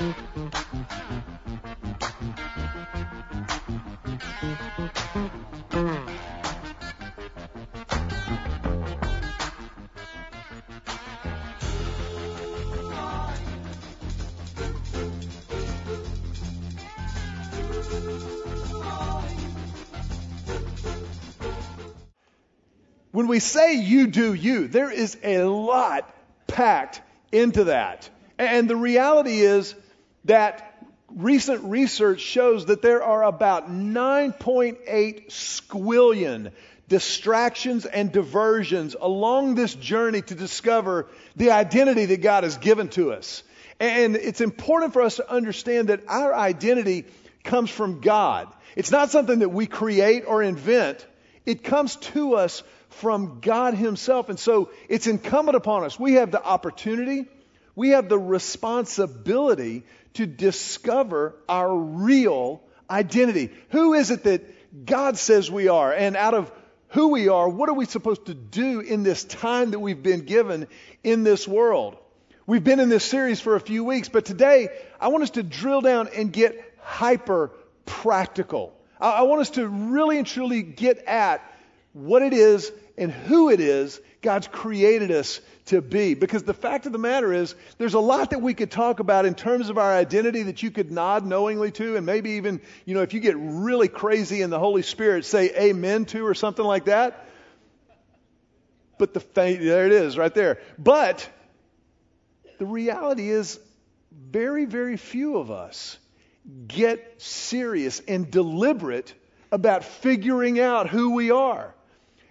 When we say you do you, there is a lot packed into that. And the reality is that recent research shows that there are about 9.8 squillion distractions and diversions along this journey to discover the identity that God has given to us. And it's important for us to understand that our identity comes from God. It's not something that we create or invent. It comes to us from God Himself. And so it's incumbent upon us. We have the opportunity, we have the responsibility to discover our real identity. Who is it that God says we are? And out of who we are, what are we supposed to do in this time that we've been given in this world? We've been in this series for a few weeks, but today I want us to drill down and get hyper practical. I want us to really and truly get at what it is and who it is God's created us to be. Because the fact of the matter is, there's a lot that we could talk about in terms of our identity that you could nod knowingly to, and maybe even, you know, if you get really crazy in the Holy Spirit, say amen to or something like that. But the there it is right there. But the reality is, very, very few of us get serious and deliberate about figuring out who we are.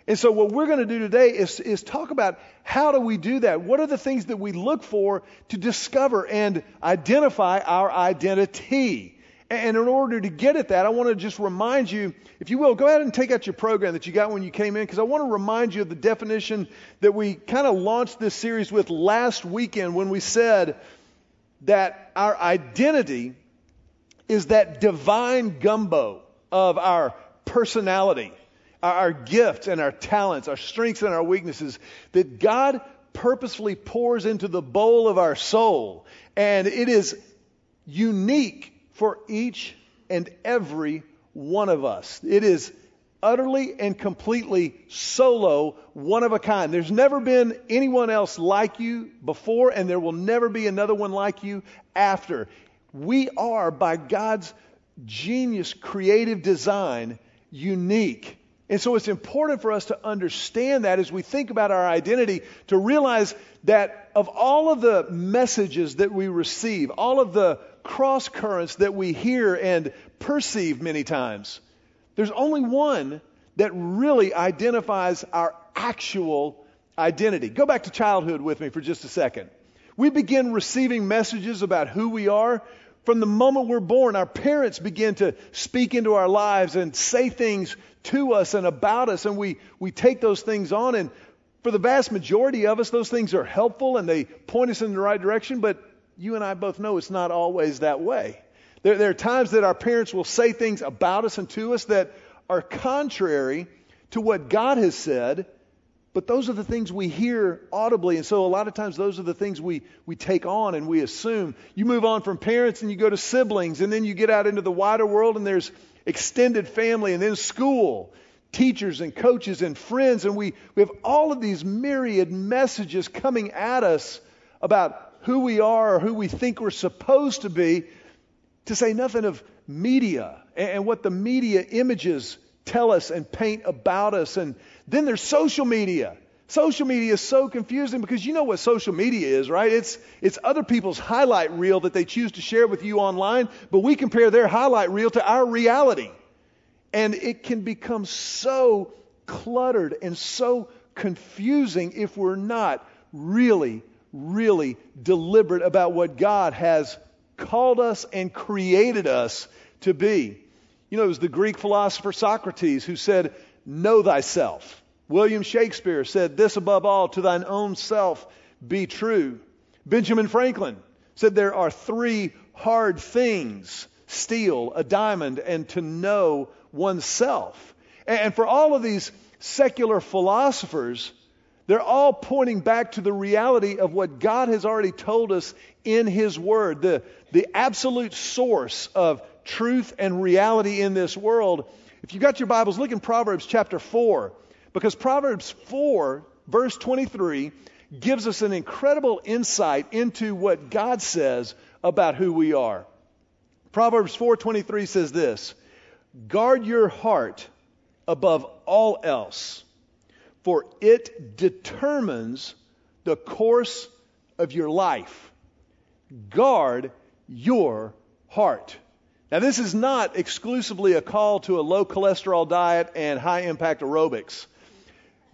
And so, what we're going to do today is, is talk about how do we do that? What are the things that we look for to discover and identify our identity? And in order to get at that, I want to just remind you, if you will, go ahead and take out your program that you got when you came in, because I want to remind you of the definition that we kind of launched this series with last weekend when we said that our identity is that divine gumbo of our personality our gifts and our talents, our strengths and our weaknesses, that God purposefully pours into the bowl of our soul. And it is unique for each and every one of us. It is utterly and completely solo, one of a kind. There's never been anyone else like you before, and there will never be another one like you after. We are, by God's genius, creative design, unique. And so it's important for us to understand that as we think about our identity, to realize that of all of the messages that we receive, all of the cross currents that we hear and perceive many times, there's only one that really identifies our actual identity. Go back to childhood with me for just a second. We begin receiving messages about who we are from the moment we're born, our parents begin to speak into our lives and say things to us and about us, and we, we take those things on. And for the vast majority of us, those things are helpful and they point us in the right direction, but you and I both know it's not always that way. There, there are times that our parents will say things about us and to us that are contrary to what God has said but those are the things we hear audibly. And so a lot of times those are the things we, we take on and we assume. You move on from parents and you go to siblings, and then you get out into the wider world and there's extended family, and then school, teachers and coaches and friends. And we, we have all of these myriad messages coming at us about who we are or who we think we're supposed to be, to say nothing of media and, and what the media images tell us and paint about us. And then there's social media. Social media is so confusing because you know what social media is, right? It's, it's other people's highlight reel that they choose to share with you online, but we compare their highlight reel to our reality. And it can become so cluttered and so confusing if we're not really, really deliberate about what God has called us and created us to be. You know, it was the Greek philosopher Socrates who said, Know thyself. William Shakespeare said, This above all, to thine own self be true. Benjamin Franklin said, There are three hard things steel, a diamond, and to know oneself. And for all of these secular philosophers, they're all pointing back to the reality of what God has already told us in His Word, the, the absolute source of truth and reality in this world. If you got your Bibles, look in Proverbs chapter 4, because Proverbs 4, verse 23, gives us an incredible insight into what God says about who we are. Proverbs 4:23 says this, "Guard your heart above all else, for it determines the course of your life. Guard your heart." Now, this is not exclusively a call to a low cholesterol diet and high impact aerobics.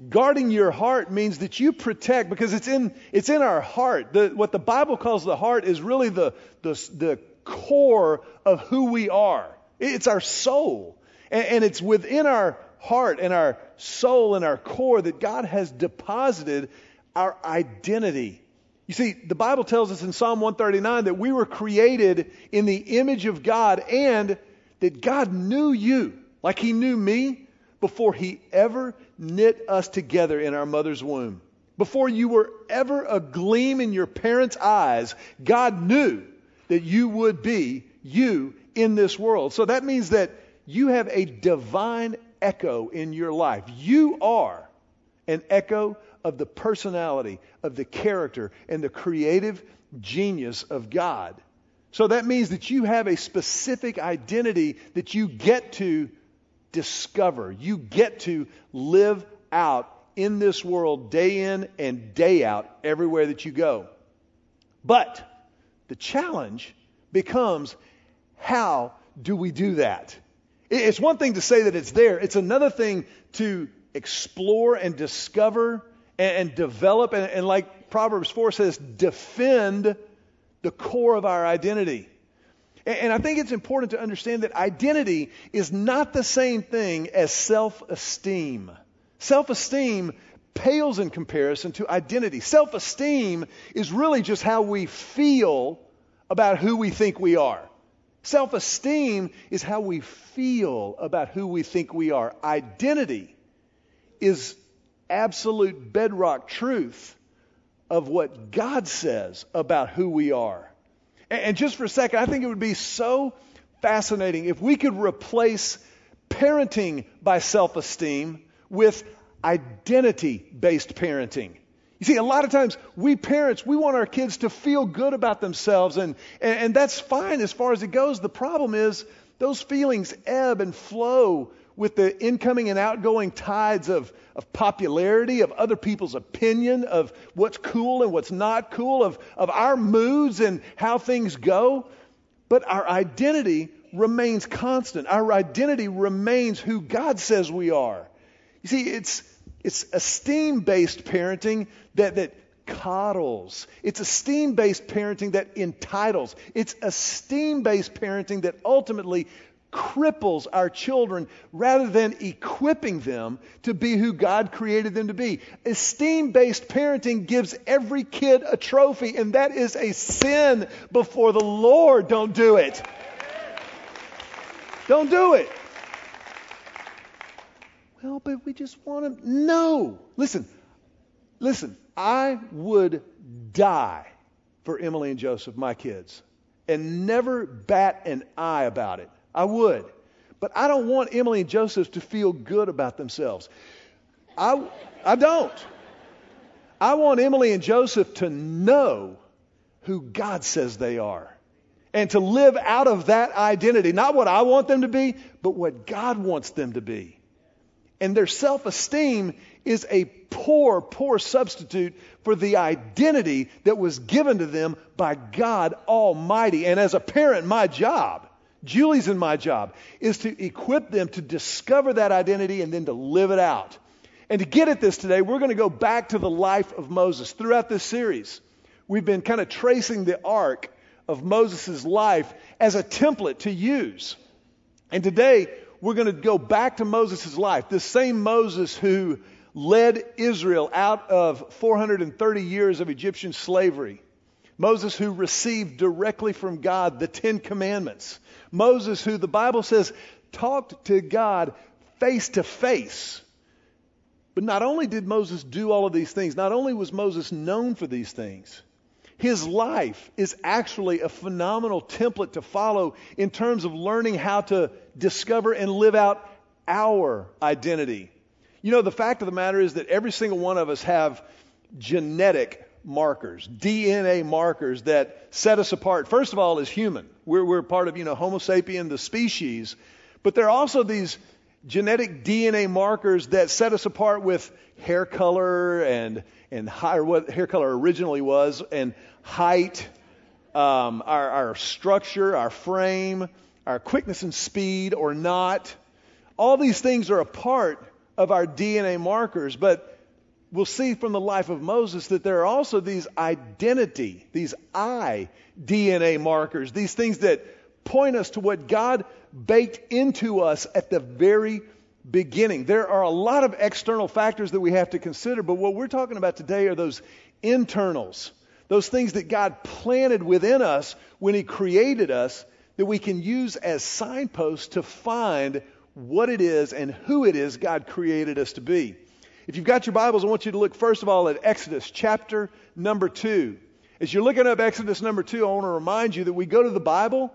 Guarding your heart means that you protect because it's in, it's in our heart. The, what the Bible calls the heart is really the, the, the core of who we are. It's our soul. And, and it's within our heart and our soul and our core that God has deposited our identity. You see, the Bible tells us in Psalm 139 that we were created in the image of God and that God knew you like He knew me before He ever knit us together in our mother's womb. Before you were ever a gleam in your parents' eyes, God knew that you would be you in this world. So that means that you have a divine echo in your life. You are an echo of the personality, of the character, and the creative genius of God. So that means that you have a specific identity that you get to discover. You get to live out in this world day in and day out everywhere that you go. But the challenge becomes how do we do that? It's one thing to say that it's there, it's another thing to explore and discover and, develop, and, and like Proverbs 4 says, defend the core of our identity. And, I think it's important to understand that identity is not the same thing as self esteem. Self esteem pales in comparison to identity. Self esteem is really just how we feel about who we think we are. Self esteem is how we feel about who we think we are. Identity is absolute bedrock truth of what God says about who we are. And just for a second, I think it would be so fascinating if we could replace parenting by self esteem with identity based parenting. You see, a lot of times we parents, we want our kids to feel good about themselves, and, and, and that's fine as far as it goes. The problem is those feelings ebb and flow with the incoming and outgoing tides of, of popularity, of other people's opinion, of what's cool and what's not cool, of, of our moods and how things go. But our identity remains constant. Our identity remains who God says we are. You see, it's, it's esteem based parenting that, that coddles. It's esteem based parenting that entitles. It's esteem based parenting that ultimately cripples our children rather than equipping them to be who God created them to be. Esteem based parenting gives every kid a trophy, and that is a sin before the Lord. Don't do it. Don't do it. Well, but we just want to. No. Listen, listen, I would die for Emily and Joseph, my kids, and never bat an eye about it. I would. But I don't want Emily and Joseph to feel good about themselves. I, I don't. I want Emily and Joseph to know who God says they are and to live out of that identity. Not what I want them to be, but what God wants them to be. And their self esteem is a poor, poor substitute for the identity that was given to them by God Almighty. And as a parent, my job Julie's and my job is to equip them to discover that identity and then to live it out. And to get at this today, we're going to go back to the life of Moses. Throughout this series, we've been kind of tracing the arc of Moses' life as a template to use. And today, we're going to go back to Moses' life. The same Moses who led Israel out of 430 years of Egyptian slavery. Moses who received directly from God the Ten Commandments. Moses, who the Bible says talked to God face to face. But not only did Moses do all of these things, not only was Moses known for these things, his life is actually a phenomenal template to follow in terms of learning how to discover and live out our identity. You know, the fact of the matter is that every single one of us have genetic markers, DNA markers that set us apart. First of all, as human, we're, we're part of, you know, Homo sapien, the species. But there are also these genetic DNA markers that set us apart with hair color and and high, what hair color originally was, and height, um, our, our structure, our frame, our quickness and speed or not. All these things are a part of our DNA markers, but we'll see from the life of Moses that there are also these identity, these I DNA markers, these things that point us to what God baked into us at the very beginning. There are a lot of external factors that we have to consider, but what we're talking about today are those internals, those things that God planted within us when He created us that we can use as signposts to find what it is and who it is God created us to be. If you've got your Bibles, I want you to look first of all at Exodus chapter number 2. As you're looking up Exodus number 2, I want to remind you that we go to the Bible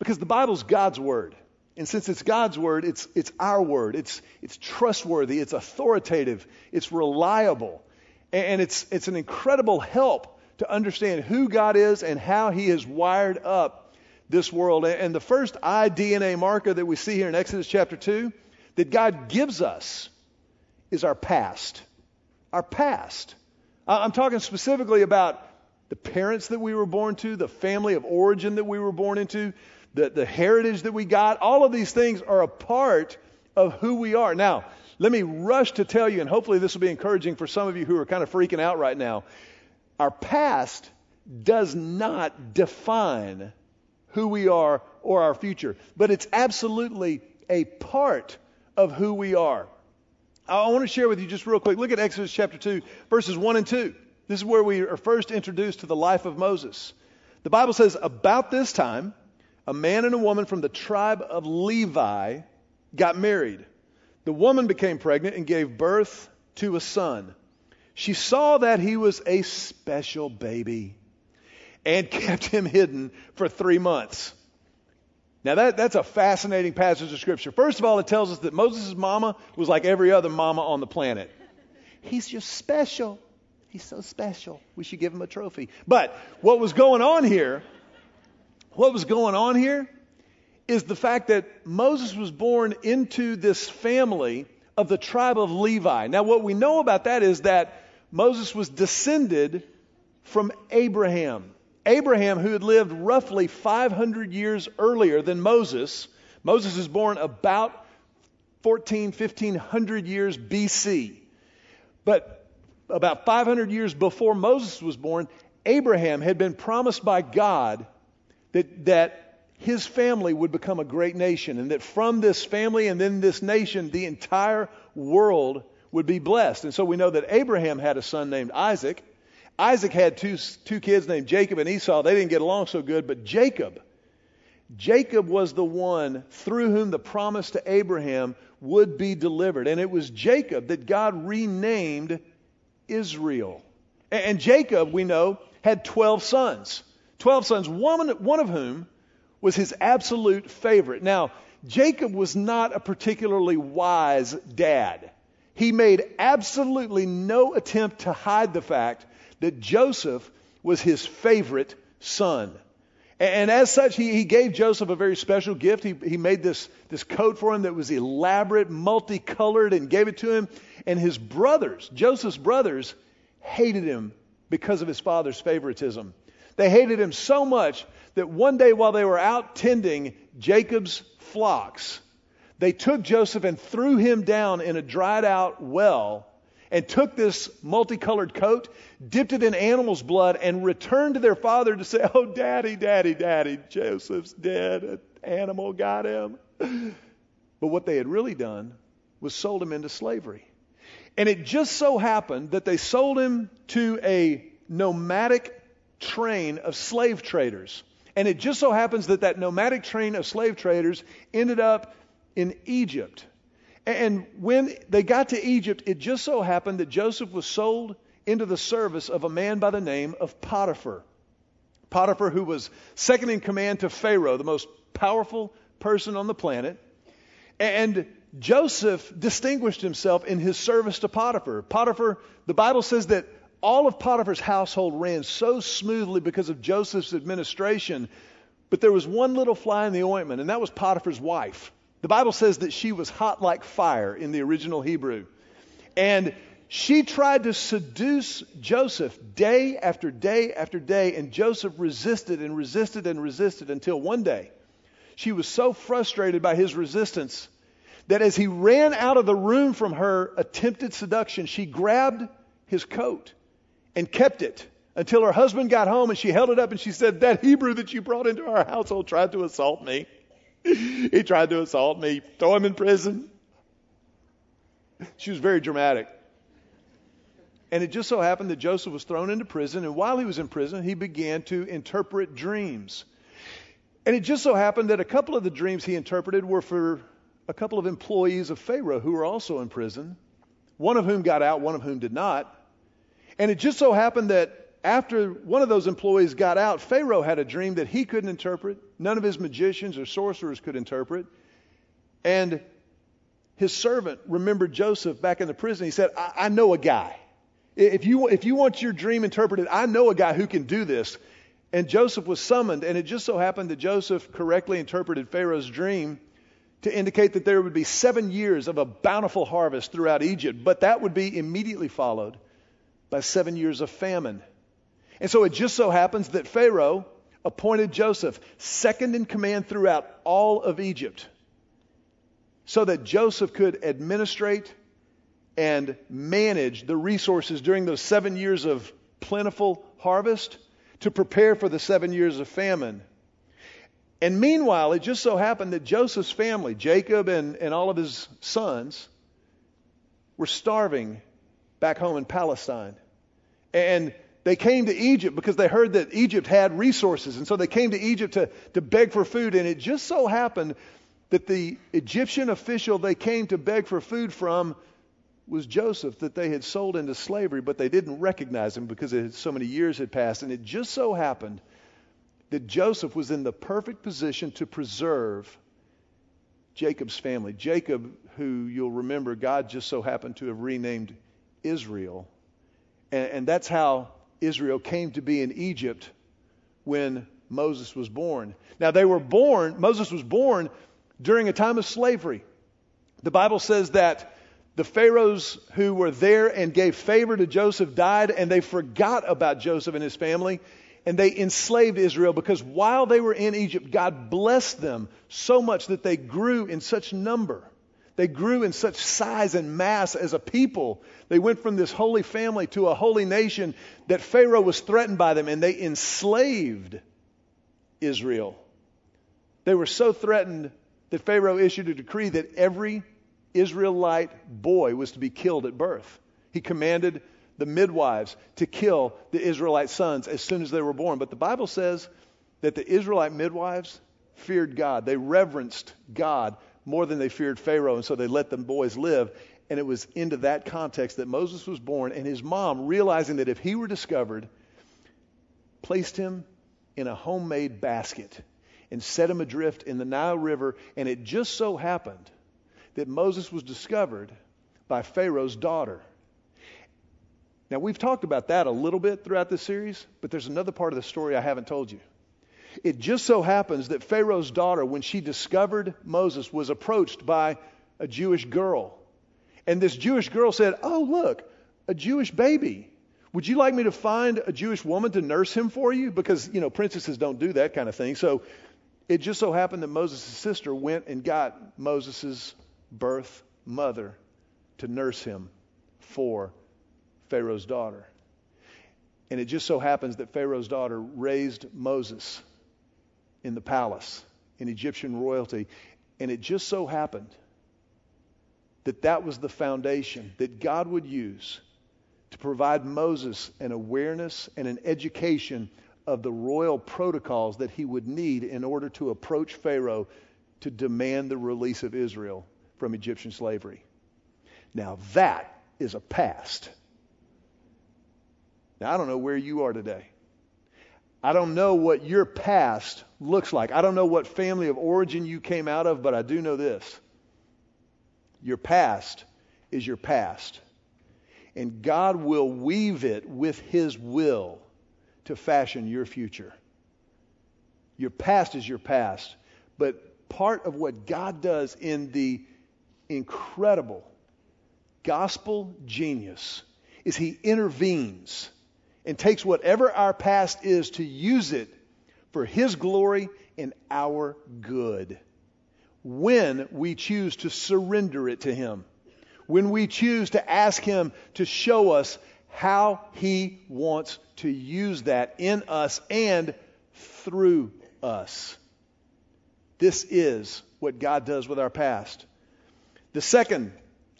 because the Bible's God's Word. And since it's God's word, it's, it's our word. It's, it's trustworthy. It's authoritative. It's reliable. And it's, it's an incredible help to understand who God is and how He has wired up this world. And the first iDNA marker that we see here in Exodus chapter 2 that God gives us is our past. Our past. I'm talking specifically about the parents that we were born to, the family of origin that we were born into, the, the heritage that we got, all of these things are a part of who we are. Now, let me rush to tell you, and hopefully this will be encouraging for some of you who are kind of freaking out right now. Our past does not define who we are or our future, but it's absolutely a part of who we are. I want to share with you just real quick. Look at Exodus chapter 2, verses 1 and 2. This is where we are first introduced to the life of Moses. The Bible says, About this time, a man and a woman from the tribe of Levi got married. The woman became pregnant and gave birth to a son. She saw that he was a special baby and kept him hidden for three months. Now, that, that's a fascinating passage of Scripture. First of all, it tells us that Moses' mama was like every other mama on the planet. He's just special. He's so special. We should give him a trophy. But what was going on here what was going on here is the fact that Moses was born into this family of the tribe of Levi. Now, what we know about that is that Moses was descended from Abraham. Abraham, who had lived roughly 500 years earlier than Moses, Moses is born about 14, 1500 years BC. But about 500 years before Moses was born, Abraham had been promised by God that, that his family would become a great nation, and that from this family and then this nation, the entire world would be blessed. And so we know that Abraham had a son named Isaac. Isaac had two, two kids named Jacob and Esau. They didn't get along so good, but Jacob, Jacob was the one through whom the promise to Abraham would be delivered. And it was Jacob that God renamed Israel. And Jacob, we know, had 12 sons. 12 sons, one, one of whom was his absolute favorite. Now, Jacob was not a particularly wise dad. He made absolutely no attempt to hide the fact that Joseph was his favorite son. And as such, he, he gave Joseph a very special gift. He, he made this, this coat for him that was elaborate, multicolored, and gave it to him. And his brothers, Joseph's brothers, hated him because of his father's favoritism. They hated him so much that one day while they were out tending Jacob's flocks, they took Joseph and threw him down in a dried out well and took this multicolored coat, dipped it in animal's blood, and returned to their father to say, Oh, daddy, daddy, daddy, Joseph's dead. An animal got him. But what they had really done was sold him into slavery. And it just so happened that they sold him to a nomadic train of slave traders. And it just so happens that that nomadic train of slave traders ended up in Egypt. And when they got to Egypt, it just so happened that Joseph was sold into the service of a man by the name of Potiphar. Potiphar, who was second in command to Pharaoh, the most powerful person on the planet. And Joseph distinguished himself in his service to Potiphar. Potiphar, the Bible says that all of Potiphar's household ran so smoothly because of Joseph's administration, but there was one little fly in the ointment, and that was Potiphar's wife. The Bible says that she was hot like fire in the original Hebrew. And she tried to seduce Joseph day after day after day, and Joseph resisted and resisted and resisted until one day she was so frustrated by his resistance that as he ran out of the room from her attempted seduction, she grabbed his coat and kept it until her husband got home and she held it up and she said, That Hebrew that you brought into our household tried to assault me. he tried to assault me. Throw him in prison. She was very dramatic. And it just so happened that Joseph was thrown into prison, and while he was in prison, he began to interpret dreams. And it just so happened that a couple of the dreams he interpreted were for a couple of employees of Pharaoh who were also in prison, one of whom got out, one of whom did not. And it just so happened that after one of those employees got out, Pharaoh had a dream that he couldn't interpret. None of his magicians or sorcerers could interpret. And his servant remembered Joseph back in the prison. He said, I, I know a guy. If you, if you want your dream interpreted, I know a guy who can do this. And Joseph was summoned, and it just so happened that Joseph correctly interpreted Pharaoh's dream to indicate that there would be seven years of a bountiful harvest throughout Egypt, but that would be immediately followed by seven years of famine. And so it just so happens that Pharaoh appointed Joseph second in command throughout all of Egypt so that Joseph could administrate and manage the resources during those seven years of plentiful harvest to prepare for the seven years of famine. And meanwhile, it just so happened that Joseph's family, Jacob and, and all of his sons, were starving back home in Palestine. And they came to Egypt because they heard that Egypt had resources. And so they came to Egypt to, to beg for food. And it just so happened that the Egyptian official they came to beg for food from was Joseph that they had sold into slavery, but they didn't recognize him because had, so many years had passed. And it just so happened that Joseph was in the perfect position to preserve Jacob's family. Jacob, who you'll remember, God just so happened to have renamed Israel. And, and that's how Israel came to be in Egypt when Moses was born. Now, they were born, Moses was born during a time of slavery. The Bible says that the pharaohs who were there and gave favor to Joseph died, and they forgot about Joseph and his family, and they enslaved Israel because while they were in Egypt, God blessed them so much that they grew in such number they grew in such size and mass as a people. They went from this holy family to a holy nation that Pharaoh was threatened by them, and they enslaved Israel. They were so threatened that Pharaoh issued a decree that every Israelite boy was to be killed at birth. He commanded the midwives to kill the Israelite sons as soon as they were born. But the Bible says that the Israelite midwives feared God, they reverenced God more than they feared Pharaoh, and so they let the boys live. And it was into that context that Moses was born, and his mom, realizing that if he were discovered, placed him in a homemade basket and set him adrift in the Nile River. And it just so happened that Moses was discovered by Pharaoh's daughter. Now, we've talked about that a little bit throughout this series, but there's another part of the story I haven't told you. It just so happens that Pharaoh's daughter, when she discovered Moses, was approached by a Jewish girl. And this Jewish girl said, Oh, look, a Jewish baby. Would you like me to find a Jewish woman to nurse him for you? Because, you know, princesses don't do that kind of thing. So it just so happened that Moses' sister went and got Moses' birth mother to nurse him for Pharaoh's daughter. And it just so happens that Pharaoh's daughter raised Moses in the palace in Egyptian royalty. And it just so happened that that was the foundation that God would use to provide Moses an awareness and an education of the royal protocols that he would need in order to approach Pharaoh to demand the release of Israel from Egyptian slavery. Now that is a past. Now I don't know where you are today. I don't know what your past looks like. I don't know what family of origin you came out of, but I do know this. Your past is your past. And God will weave it with His will to fashion your future. Your past is your past. But part of what God does in the incredible gospel genius is He intervenes and takes whatever our past is to use it for His glory and our good. When we choose to surrender it to Him, when we choose to ask Him to show us how He wants to use that in us and through us. This is what God does with our past. The second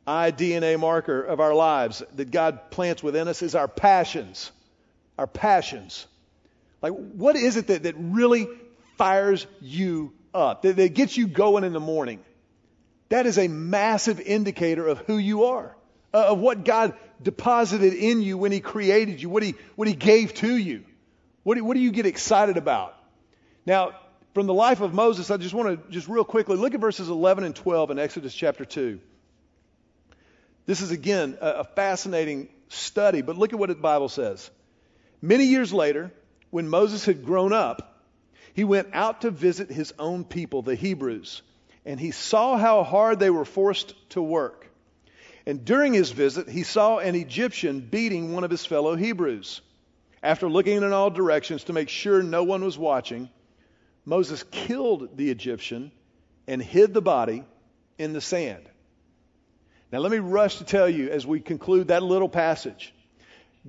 iDNA marker of our lives that God plants within us is our passions our passions. Like, what is it that, that really fires you up, that, that gets you going in the morning? That is a massive indicator of who you are, uh, of what God deposited in you when He created you, what He, what he gave to you. What do, what do you get excited about? Now, from the life of Moses, I just want to just real quickly look at verses 11 and 12 in Exodus chapter 2. This is, again, a, a fascinating study, but look at what the Bible says. Many years later, when Moses had grown up, he went out to visit his own people, the Hebrews, and he saw how hard they were forced to work. And during his visit, he saw an Egyptian beating one of his fellow Hebrews. After looking in all directions to make sure no one was watching, Moses killed the Egyptian and hid the body in the sand. Now, let me rush to tell you as we conclude that little passage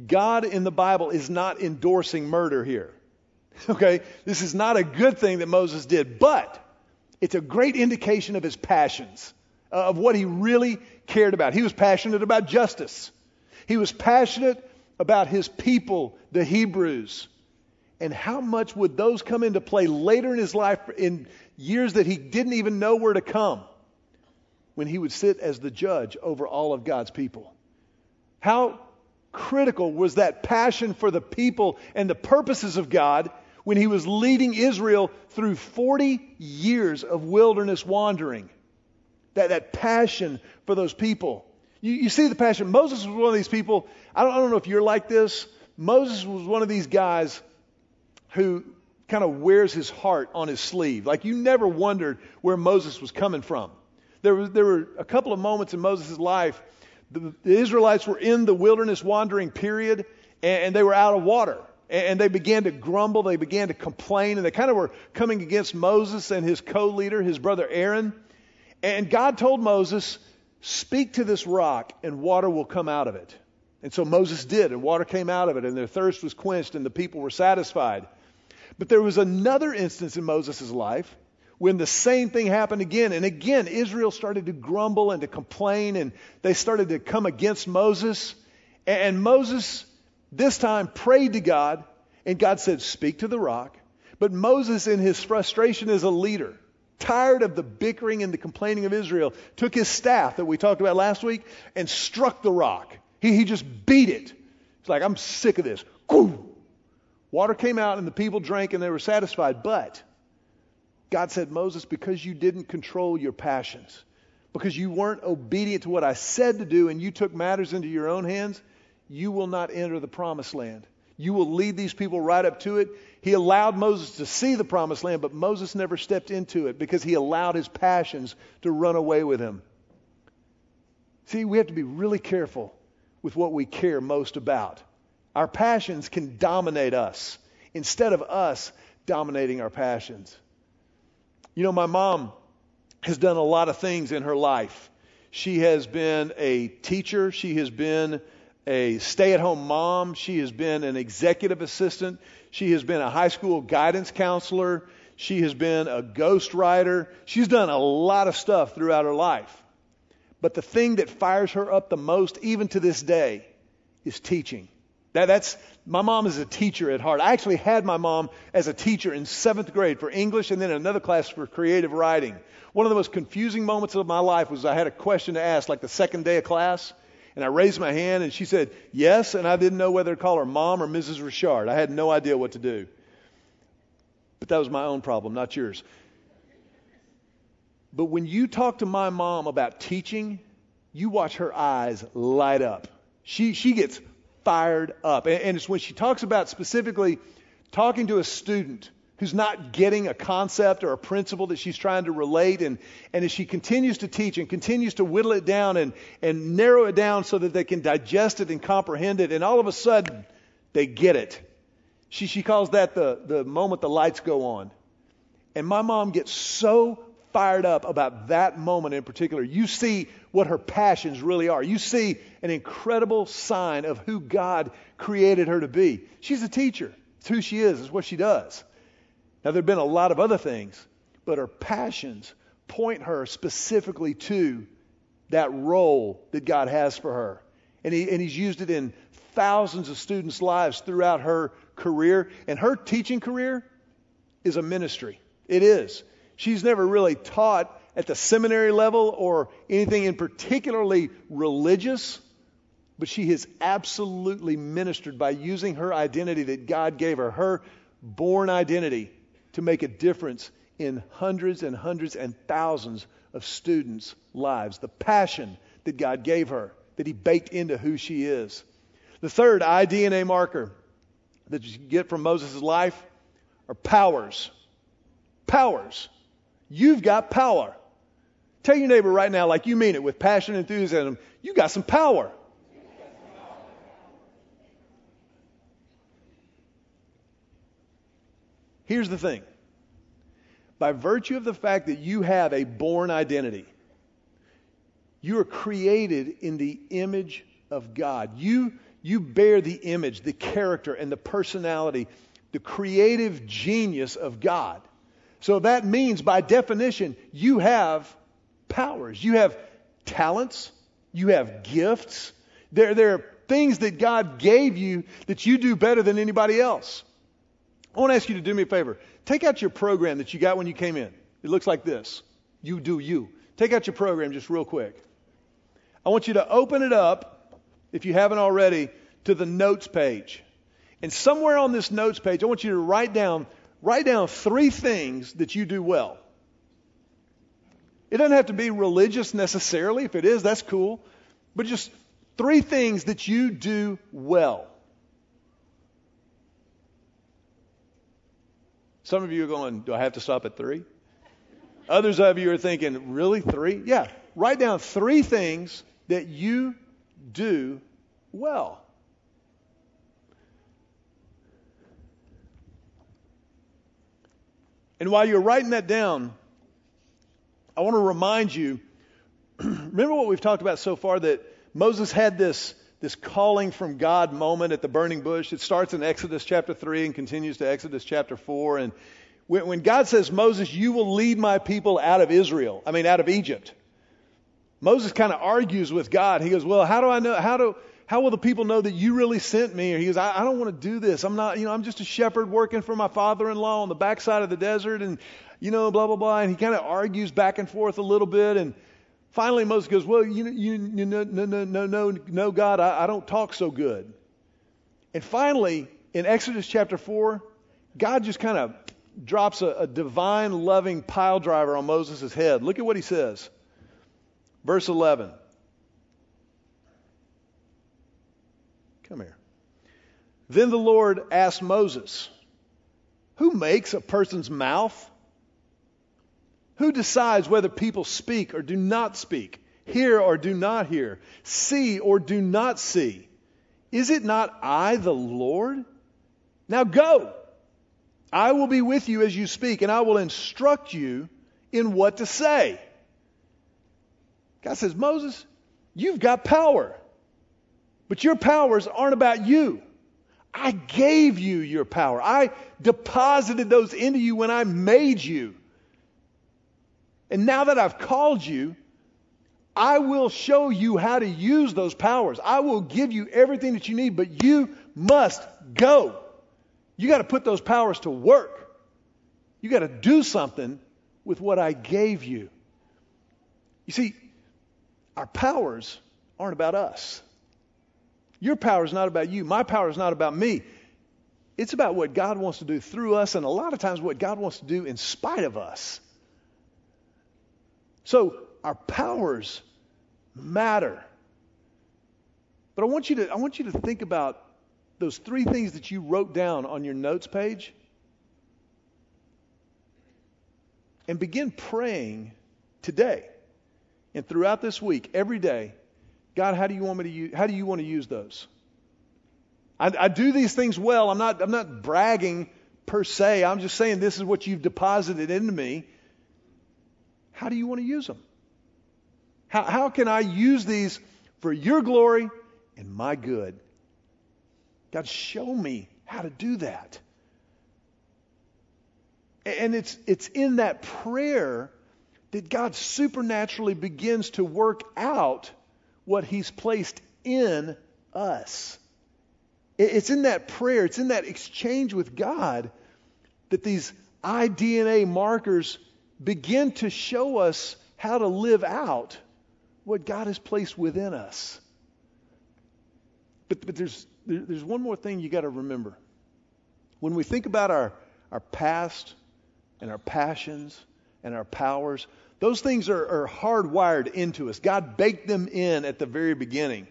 God in the Bible is not endorsing murder here. Okay? This is not a good thing that Moses did, but it's a great indication of his passions, uh, of what he really cared about. He was passionate about justice, he was passionate about his people, the Hebrews. And how much would those come into play later in his life in years that he didn't even know where to come when he would sit as the judge over all of God's people? How critical was that passion for the people and the purposes of God when he was leading Israel through 40 years of wilderness wandering. That, that passion for those people. You, you see the passion. Moses was one of these people. I don't, I don't know if you're like this. Moses was one of these guys who kind of wears his heart on his sleeve. Like you never wondered where Moses was coming from. There, was, there were a couple of moments in Moses' life the, the Israelites were in the wilderness wandering period, and, and they were out of water. And, they began to grumble, they began to complain, and they kind of were coming against Moses and his co leader, his brother Aaron. And God told Moses, Speak to this rock, and water will come out of it. And so Moses did, and water came out of it, and their thirst was quenched, and the people were satisfied. But there was another instance in Moses' life when the same thing happened again. And again, Israel started to grumble and to complain, and they started to come against Moses. And Moses, this time, prayed to God, and God said, Speak to the rock. But Moses, in his frustration as a leader, tired of the bickering and the complaining of Israel, took his staff that we talked about last week and struck the rock. He, he just beat it. It's like, I'm sick of this. Water came out and the people drank and they were satisfied. But God said, Moses, because you didn't control your passions, because you weren't obedient to what I said to do and you took matters into your own hands, you will not enter the promised land. You will lead these people right up to it. He allowed Moses to see the promised land, but Moses never stepped into it because he allowed his passions to run away with him. See, we have to be really careful with what we care most about. Our passions can dominate us instead of us dominating our passions. You know, my mom has done a lot of things in her life. She has been a teacher, she has been a stay at home mom, she has been an executive assistant, she has been a high school guidance counselor, she has been a ghostwriter. She's done a lot of stuff throughout her life. But the thing that fires her up the most, even to this day, is teaching. That, that's my mom is a teacher at heart. I actually had my mom as a teacher in seventh grade for English and then another class for creative writing. One of the most confusing moments of my life was I had a question to ask, like the second day of class, and I raised my hand and she said yes, and I didn't know whether to call her mom or Mrs. Richard. I had no idea what to do. But that was my own problem, not yours. But when you talk to my mom about teaching, you watch her eyes light up. She, she gets fired up. And, it's when she talks about specifically talking to a student who's not getting a concept or a principle that she's trying to relate. And, and as she continues to teach and continues to whittle it down and, and narrow it down so that they can digest it and comprehend it, and all of a sudden they get it. She, she calls that the, the moment the lights go on. And my mom gets so fired up about that moment in particular. You see what her passions really are. You see an incredible sign of who God created her to be. She's a teacher. It's who she is, it's what she does. Now, there have been a lot of other things, but her passions point her specifically to that role that God has for her. And, he, and He's used it in thousands of students' lives throughout her career. And her teaching career is a ministry. It is. She's never really taught at the seminary level or anything in particularly religious, but she has absolutely ministered by using her identity that God gave her, her born identity, to make a difference in hundreds and hundreds and thousands of students' lives. The passion that God gave her, that He baked into who she is. The third iDNA marker that you get from Moses' life are powers. Powers. You've got power. Tell your neighbor right now, like you mean it, with passion and enthusiasm, you got some power. Here's the thing by virtue of the fact that you have a born identity, you are created in the image of God. You, you bear the image, the character, and the personality, the creative genius of God. So that means, by definition, you have powers. You have talents. You have gifts. There, there are things that God gave you that you do better than anybody else. I want to ask you to do me a favor. Take out your program that you got when you came in. It looks like this. You do you. Take out your program just real quick. I want you to open it up, if you haven't already, to the notes page. And somewhere on this notes page, I want you to write down write down three things that you do well. It doesn't have to be religious necessarily. If it is, that's cool. But just three things that you do well. Some of you are going, Do I have to stop at three? Others of you are thinking, Really? Three? Yeah. Write down three things that you do well. And while you're writing that down, I want to remind you remember what we've talked about so far that Moses had this, this calling from God moment at the burning bush. It starts in Exodus chapter 3 and continues to Exodus chapter 4. And when, when God says, Moses, you will lead my people out of Israel, I mean, out of Egypt, Moses kind of argues with God. He goes, Well, how do I know? How do, how will the people know that you really sent me? Or he goes, I, I don't want to do this. I'm not, you know, I'm just a shepherd working for my father-in-law on the backside of the desert and, you know, blah, blah, blah. And he kind of argues back and forth a little bit. And finally Moses goes, well, you, you, you no, no, no, no, no, God, I, I don't talk so good. And finally, in Exodus chapter 4, God just kind of drops a, a divine loving pile driver on Moses' head. Look at what he says. Verse 11. Come here. Then the Lord asked Moses, Who makes a person's mouth? Who decides whether people speak or do not speak, hear or do not hear, see or do not see? Is it not I, the Lord? Now go. I will be with you as you speak, and I will instruct you in what to say. God says, Moses, you've got power. But your powers aren't about you. I gave you your power. I deposited those into you when I made you. And now that I've called you, I will show you how to use those powers. I will give you everything that you need, but you must go. You got to put those powers to work. You got to do something with what I gave you. You see, our powers aren't about us. Your power is not about you. My power is not about me. It's about what God wants to do through us, and a lot of times what God wants to do in spite of us. So our powers matter. But I want you to I want you to think about those three things that you wrote down on your notes page and begin praying today and throughout this week every day God how do you want me to use, how do you want to use those? I, I do these things well. I'm not I'm not bragging per se. I'm just saying this is what you've deposited into me. How do you want to use them how, how can I use these for your glory and my good? God, show me how to do that. And it's, it's in that prayer that God supernaturally begins to work out what He's placed in us. It's in that prayer, it's in that exchange with God that these iDNA markers begin to show us how to live out what God has placed within us. But, but there's, there's one more thing you got to remember. When we think about our, our past and our passions and our powers, those things are, are hardwired into us. God baked them in at the very beginning.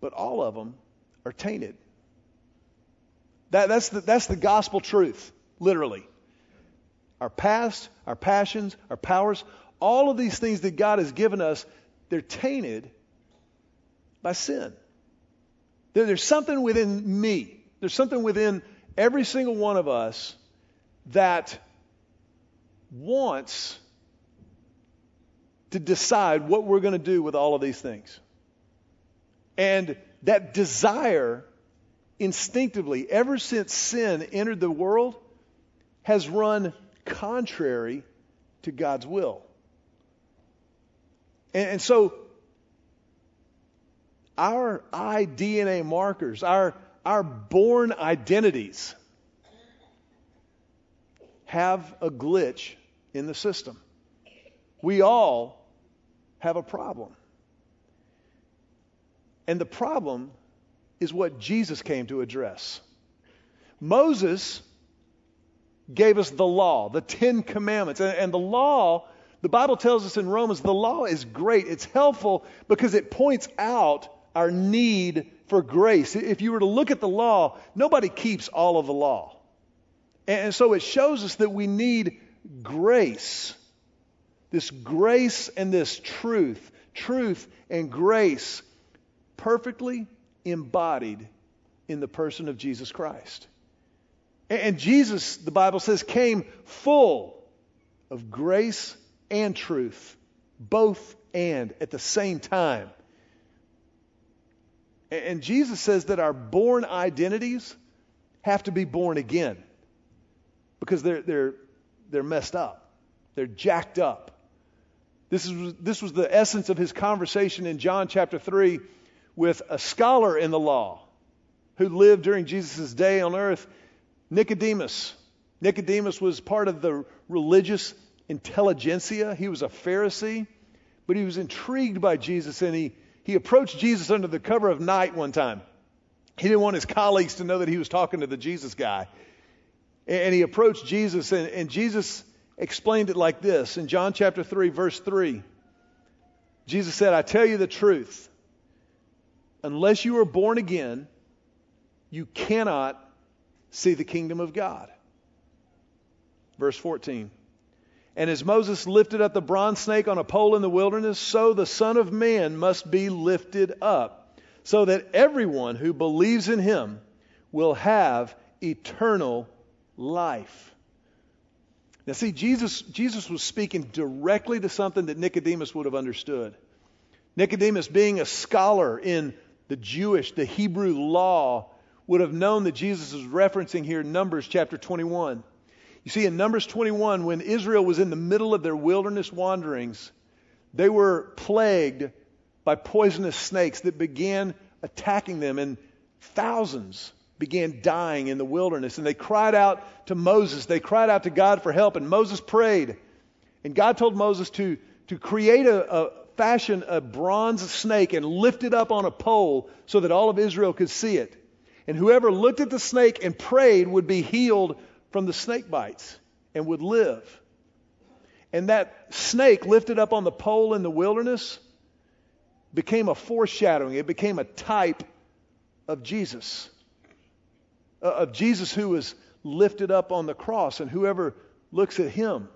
But all of them are tainted. That, that's, the, that's the gospel truth, literally our past, our passions, our powers, all of these things that God has given us, they're tainted by sin. there's something within me, there's something within every single one of us that wants to decide what we're going to do with all of these things. And that desire, instinctively, ever since sin entered the world, has run contrary to God's will. And, and so, our iDNA markers, our, our born identities, have a glitch in the system. We all have a problem. And the problem is what Jesus came to address. Moses gave us the law, the Ten Commandments. And, the law, the Bible tells us in Romans, the law is great. It's helpful because it points out our need for grace. If you were to look at the law, nobody keeps all of the law. And so it shows us that we need grace. This grace and this truth, truth and grace, perfectly embodied in the person of Jesus Christ. And Jesus, the Bible says, came full of grace and truth, both and at the same time. And Jesus says that our born identities have to be born again because they're, they're, they're messed up, they're jacked up. This, is, this was the essence of his conversation in John chapter 3 with a scholar in the law who lived during Jesus' day on earth Nicodemus. Nicodemus was part of the religious intelligentsia. He was a Pharisee, but he was intrigued by Jesus and he, he approached Jesus under the cover of night one time. He didn't want his colleagues to know that he was talking to the Jesus guy. And he approached Jesus, and, and Jesus explained it like this in John chapter 3, verse 3. Jesus said, I tell you the truth. Unless you are born again, you cannot see the kingdom of God. Verse 14. And as Moses lifted up the bronze snake on a pole in the wilderness, so the Son of Man must be lifted up, so that everyone who believes in him will have eternal life. Now, see, Jesus, Jesus was speaking directly to something that Nicodemus would have understood. Nicodemus, being a scholar in the Jewish, the Hebrew law, would have known that Jesus is referencing here Numbers chapter 21. You see, in Numbers 21, when Israel was in the middle of their wilderness wanderings, they were plagued by poisonous snakes that began attacking them, in thousands began dying in the wilderness. And they cried out to Moses. They cried out to God for help, and Moses prayed. And God told Moses to, to create a, a fashion a bronze snake and lift it up on a pole so that all of Israel could see it. And whoever looked at the snake and prayed would be healed from the snake bites and would live. And that snake lifted up on the pole in the wilderness became a foreshadowing, it became a type of Jesus. Uh, of Jesus who was lifted up on the cross. And whoever looks at him,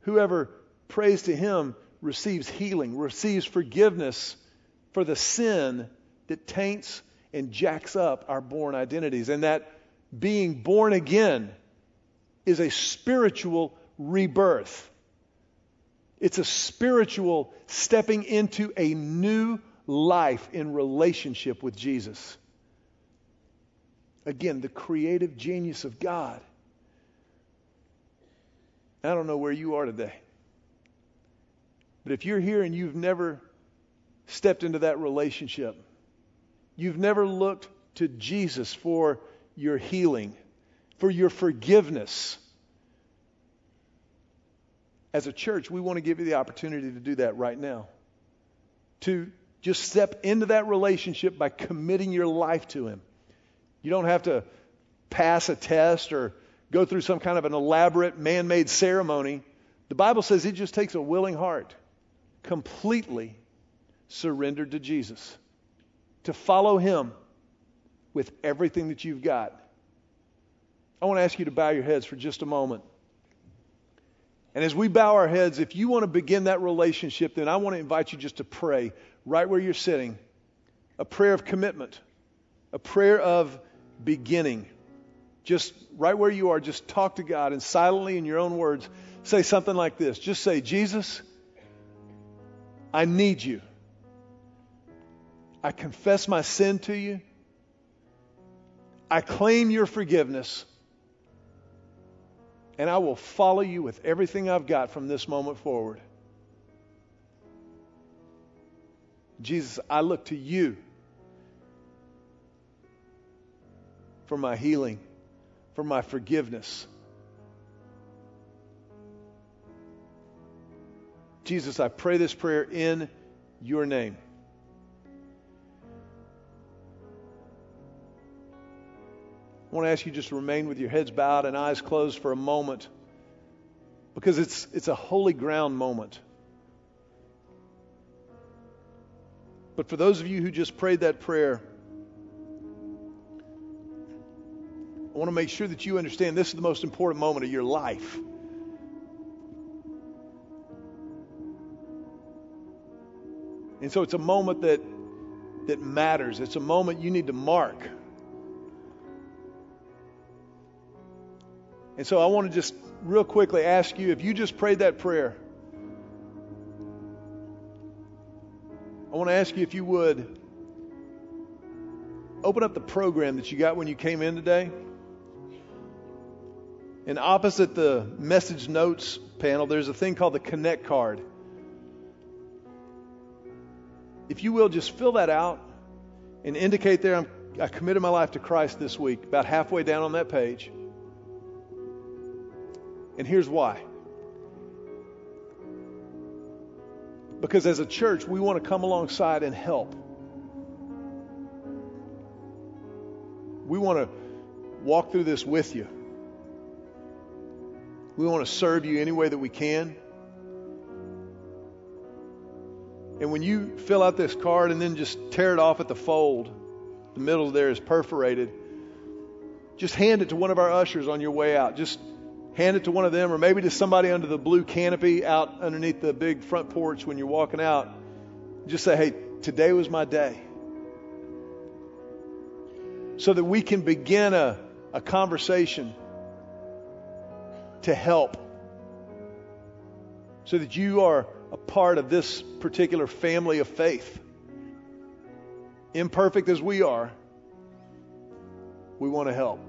whoever prays to him, receives healing, receives forgiveness for the sin that taints and jacks up our born identities. And that being born again is a spiritual rebirth. It's a spiritual stepping into a new life in relationship with Jesus. Again, the creative genius of God. I don't know where you are today. But if you're here and you've never stepped into that relationship, you've never looked to Jesus for your healing, for your forgiveness, as a church, we want to give you the opportunity to do that right now. To just step into that relationship by committing your life to Him. You don't have to pass a test or go through some kind of an elaborate man made ceremony. The Bible says it just takes a willing heart, completely surrendered to Jesus, to follow Him with everything that you've got. I want to ask you to bow your heads for just a moment. And as we bow our heads, if you want to begin that relationship, then I want to invite you just to pray right where you're sitting a prayer of commitment, a prayer of beginning. Just right where you are, just talk to God and silently in your own words say something like this. Just say, Jesus, I need you. I confess my sin to you. I claim your forgiveness and I will follow you with everything I've got from this moment forward. Jesus, I look to you for my healing, for my forgiveness. Jesus, I pray this prayer in your name. I want to ask you just to remain with your heads bowed and eyes closed for a moment because it's, it's a holy ground moment. But for those of you who just prayed that prayer, I want to make sure that you understand this is the most important moment of your life. And so it's a moment that, that matters. It's a moment you need to mark. And so I want to just real quickly ask you if you just prayed that prayer, I want to ask you if you would open up the program that you got when you came in today. And opposite the message notes panel, there's a thing called the Connect card. If you will, just fill that out and indicate there, I committed my life to Christ this week, about halfway down on that page. And here's why. Because as a church, we want to come alongside and help. We want to walk through this with you. We want to serve you any way that we can. And when you fill out this card and then just tear it off at the fold, the middle there is perforated, just hand it to one of our ushers on your way out. Just hand it to one of them, or maybe to somebody under the blue canopy out underneath the big front porch when you're walking out. Just say, hey, today was my day. So that we can begin a, a conversation to help. So that you are a part of this particular family of faith. Imperfect as we are, we want to help.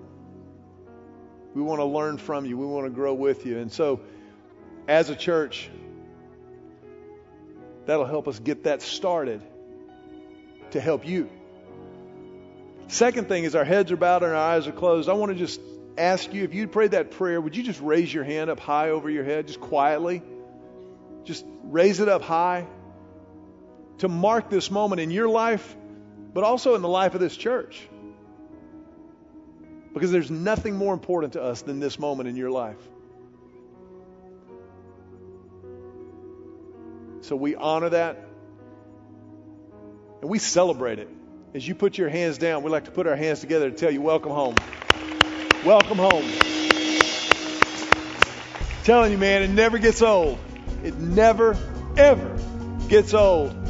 We want to learn from you. We want to grow with you. And so, as a church, That'll help us get that started to help you. Second thing is our heads are bowed and our eyes are closed. I want to just ask you if you'd pray that prayer, would you just raise your hand up high over your head, just quietly? Just raise it up high to mark this moment in your life, but also in the life of this church. Because there's nothing more important to us than this moment in your life. So we honor that and we celebrate it. As you put your hands down, we like to put our hands together to tell you, welcome home. Welcome home. telling you, man, it never gets old. It never, ever gets old